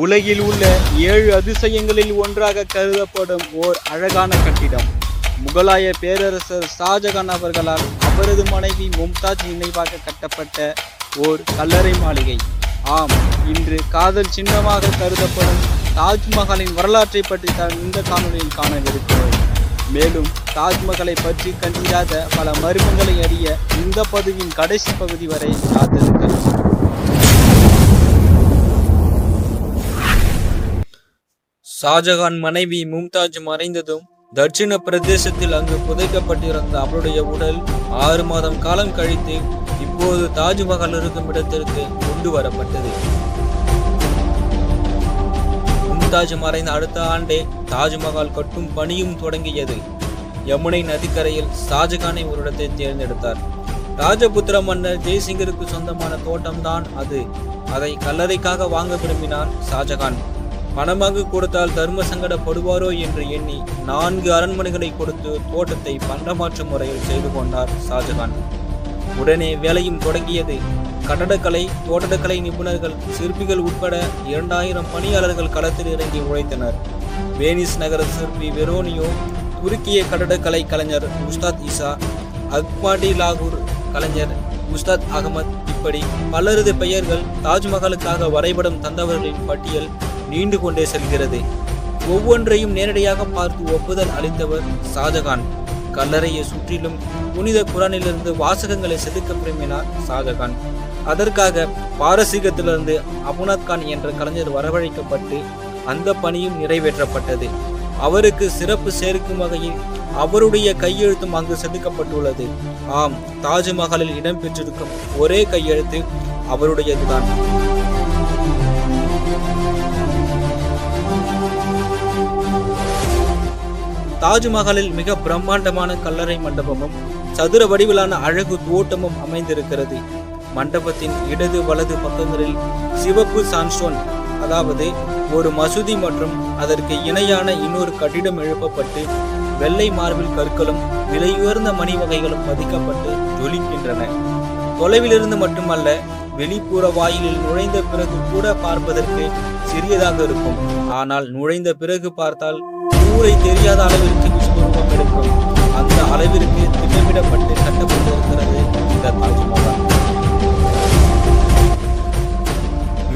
உலகில் உள்ள ஏழு அதிசயங்களில் ஒன்றாக கருதப்படும் ஓர் அழகான கட்டிடம். முகலாய பேரரசர் ஷாஜகான் அவர்களால் அவரது மனைவி மும்தாஜ் நினைவாக கட்டப்பட்ட ஓர் கல்லறை மாளிகை. ஆம் இன்று காதல் சின்னமாக கருதப்படும் தாஜ்மஹாலின் வரலாற்றை பற்றி தான் இந்த காணொலியில் காணவிருக்கிறோம். மேலும் தாஜ்மஹாலை பற்றி கண்டிராத பல மர்மங்களை அறிய இந்த பதிவின் கடைசி பகுதி வரை காத்திருக்கிறோம் ஷாஜகான் மனைவி மும்தாஜ் மறைந்ததும் தட்சிண பிரதேசத்தில் அங்கு புதைக்கப்பட்டிருந்த அவருடைய உடல் ஆறு மாதம் காலம் கழித்து இப்போது தாஜ்மஹால் இருக்கும் இடத்திற்கு கொண்டு வரப்பட்டது. மும்தாஜ் மறைந்த அடுத்த ஆண்டே தாஜ்மஹால் கட்டும் பணியும் தொடங்கியது. யமுனை நதிக்கரையில் ஷாஜகானை ஒரு இடத்தை தேர்ந்தெடுத்தார். ராஜபுத்திர மன்னர் ஜெய்சிங்கருக்கு சொந்தமான தோட்டம்தான் அது. அதை கல்லறைக்காக வாங்க விரும்பினான் ஷாஜகான். பணமாக கொடுத்தால் தர்ம சங்கடப்படுவாரோ என்று எண்ணி நான்கு அரண்மனைகளை கொடுத்து தோட்டத்தை பண்டமாற்று முறையில் செய்து கொண்டார் ஷாஜகான். உடனே வேலையும் தொடங்கியது. கட்டடக்கலை தோட்டக்கலை நிபுணர்கள் சிற்பிகள் உட்பட இரண்டாயிரம் பணியாளர்கள் களத்தில் இறங்கி உழைத்தனர். வேனிஸ் நகர சிற்பி வெரோனியோ துருக்கிய கட்டடக்கலை கலைஞர் உஸ்தாத் இசா அக்பாடி லாகூர் கலைஞர் உஸ்தாத் அகமத் இப்படி பலரது பெயர்கள் தாஜ்மஹாலுக்காக வரைபடம் தந்தவர்களின் பட்டியல் நீண்டு கொண்டே செல்கிறது. ஒவ்வொன்றையும் நேரடியாக பார்த்து ஒப்புதல் அளித்தவர் ஷாஜகான். கல்லறையை சுற்றிலும் புனித குரானிலிருந்து வாசகங்களை செதுக்க விரும்பினார் ஷாஜகான். அதற்காக பாரசீகத்திலிருந்து அபுனாத் கான் என்ற கலைஞர் வரவழைக்கப்பட்டு அந்த பணியும் நிறைவேற்றப்பட்டது. அவருக்கு சிறப்பு சேர்க்கும் வகையில் அவருடைய கையெழுத்தும் அங்கு செதுக்கப்பட்டுள்ளது. ஆம் தாஜ்மஹாலில் இடம்பெற்றிருக்கும் ஒரே கையெழுத்து அவருடையதுதான். தாஜ்மஹாலில் மிக பிரம்மாண்டமான கல்லறை மண்டபமும் சதுர வடிவிலான அழகு தோட்டமும் அமைந்திருக்கிறது. மண்டபத்தின் இடது வலது பக்கங்களில் சிவப்பு சான்ஸ்டோன் அதாவது ஒரு மசூதி மற்றும் அதற்கு இணையான இன்னொரு கட்டிடம் எழுப்பப்பட்டு வெள்ளை மார்பிள் கற்களும் விலையுயர்ந்த மணி வகைகளும் பதிக்கப்பட்டு ஜொலிக்கின்றன. தொலைவிலிருந்து மட்டுமல்ல வெளிப்புற வாயிலில் நுழைந்த பிறகு கூட பார்ப்பதற்கு சிறியதாக இருக்கும். ஆனால் நுழைந்த பிறகு பார்த்தால் ஊரை தெரியாத அளவிற்கு விஸ்வரூபம் எடுக்கும் அந்த அளவிற்கு திட்டமிடப்பட்டு கட்டப்பட்டிருக்கிறது இந்த தாஜ்மஹால்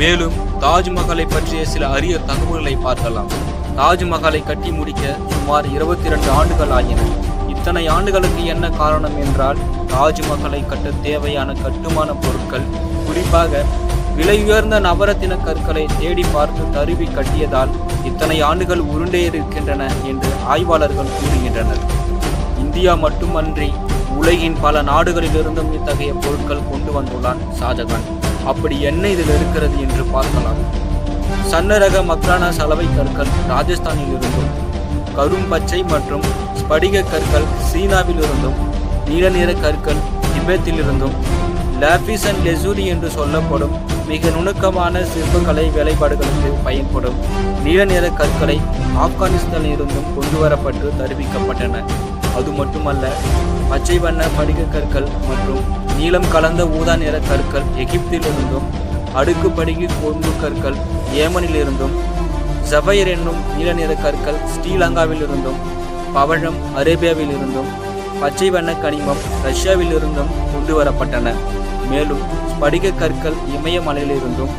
மேலும் தாஜ்மஹாலை பற்றிய சில அரிய தகவல்களை பார்க்கலாம். தாஜ்மஹாலை கட்டி முடிக்க சுமார் இருபத்தி இரண்டு ஆண்டுகள் ஆகின. இத்தனை ஆண்டுகளுக்கு என்ன காரணம் என்றால் தாஜ்மஹாலை கட்ட தேவையான கட்டுமான பொருட்கள் குறிப்பாக விலையுயர்ந்த நவரத்தின கற்களை தேடி பார்த்து தருவி கட்டியதால் இத்தனை ஆண்டுகள் உருண்டே இருக்கின்றன என்று ஆய்வாளர்கள் கூறுகின்றனர். இந்தியா மட்டுமன்றி உலகின் பல நாடுகளிலிருந்தும் இத்தகைய பொருட்கள் கொண்டு வந்துள்ளான் ஷாஜகான். அப்படி என்ன இதில் இருக்கிறது என்று பார்க்கலாம். சன்னரக மக்ரானா சலவை கற்கள் ராஜஸ்தானில் இருந்தும் கரும் பச்சை மற்றும் ஸ்படிக கற்கள் சீனாவில் இருந்தும் நீல நிற கற்கள் திபெத்தில் இருந்தும் லாபிஸ் அண்ட் லெசூரி என்று சொல்லப்படும் மிக நுணுக்கமான சிற்பக்கலை வேலைப்பாடுகளுக்கு பயன்படும் நீல நிற கற்களை ஆப்கானிஸ்தானில் இருந்தும் கொண்டு வரப்பட்டு தருவிக்கப்பட்டன. அது மட்டுமல்ல பச்சை வண்ண படிக கற்கள் மற்றும் நீலம் கலந்த ஊதா நிற கற்கள் எகிப்திலிருந்தும் அடுக்கு படுகி கொண்டு கற்கள் ஏமனிலிருந்தும் ஜபயர் என்னும் நீல நிற கற்கள் ஸ்ரீலங்காவிலிருந்தும் பவழம் அரேபியாவில் இருந்தும் பச்சை வண்ண கனிமம் ரஷ்யாவிலிருந்தும் கொண்டு வரப்பட்டன மேலும் ஸ்படிக கற்கள் இமயமலையிலிருந்தும்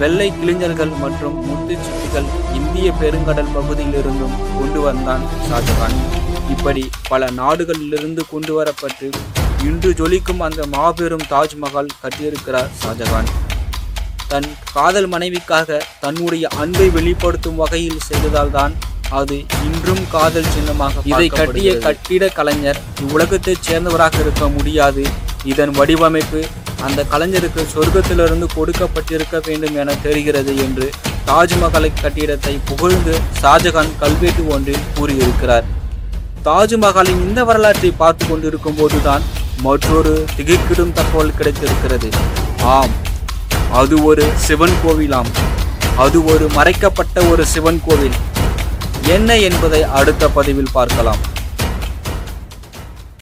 வெள்ளை கிளிஞ்சல்கள் மற்றும் முத்துச்சிப்பிகள் இந்திய பெருங்கடல் பகுதியிலிருந்தும் கொண்டு வந்தான் ஷாஜகான். இப்படி பல நாடுகளிலிருந்து கொண்டு வரப்பட்டு இன்று ஜொலிக்கும் அந்த மாபெரும் தாஜ்மஹால் கட்டியிருக்கிறார் ஷாஜகான். தன் காதல் மனைவிக்காக தன்னுடைய அன்பை வெளிப்படுத்தும் வகையில் செய்ததால் தான் அது இன்றும் காதல் சின்னமாக இதை கட்டிய கட்டிட கலைஞர் இவ்வுலகத்தைச் சேர்ந்தவராக இருக்க முடியாது. இதன் வடிவமைப்பு அந்த கலைஞருக்கு சொர்க்கத்திலிருந்து கொடுக்கப்பட்டிருக்க வேண்டும் என தெரிகிறது என்று தாஜ்மஹாலை கட்டிடத்தை புகழ்ந்து ஷாஜகான் கல்வெட்டு ஒன்றில் கூறியிருக்கிறார். தாஜ்மஹாலின் இந்த வரலாற்றை பார்த்து கொண்டிருக்கும் போதுதான் மற்றொரு திகைக்கிடும் தகவல் கிடைத்திருக்கிறது. ஆம் அது ஒரு சிவன் கோவிலாம். அது ஒரு மறைக்கப்பட்ட ஒரு சிவன் கோவில். என்ன என்பதை அடுத்த பதிவில் பார்க்கலாம்.